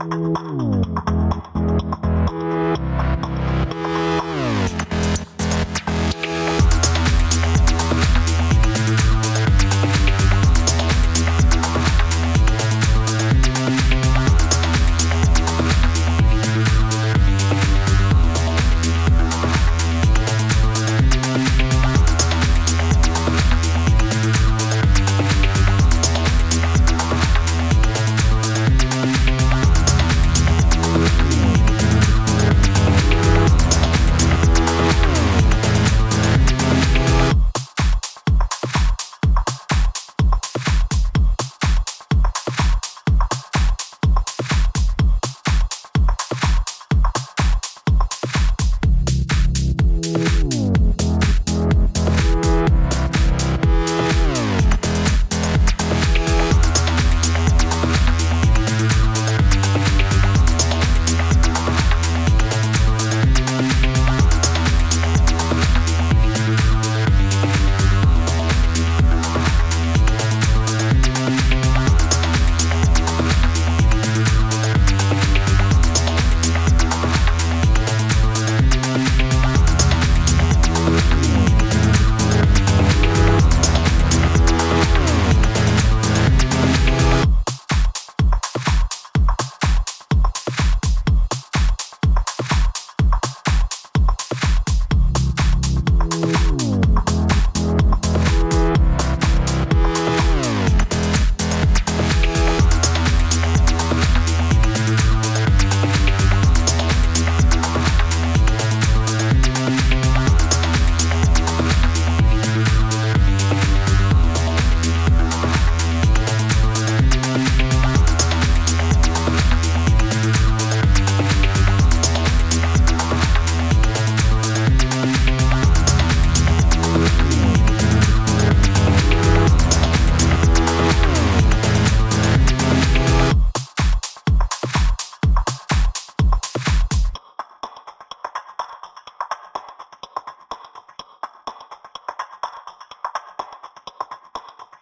嗯。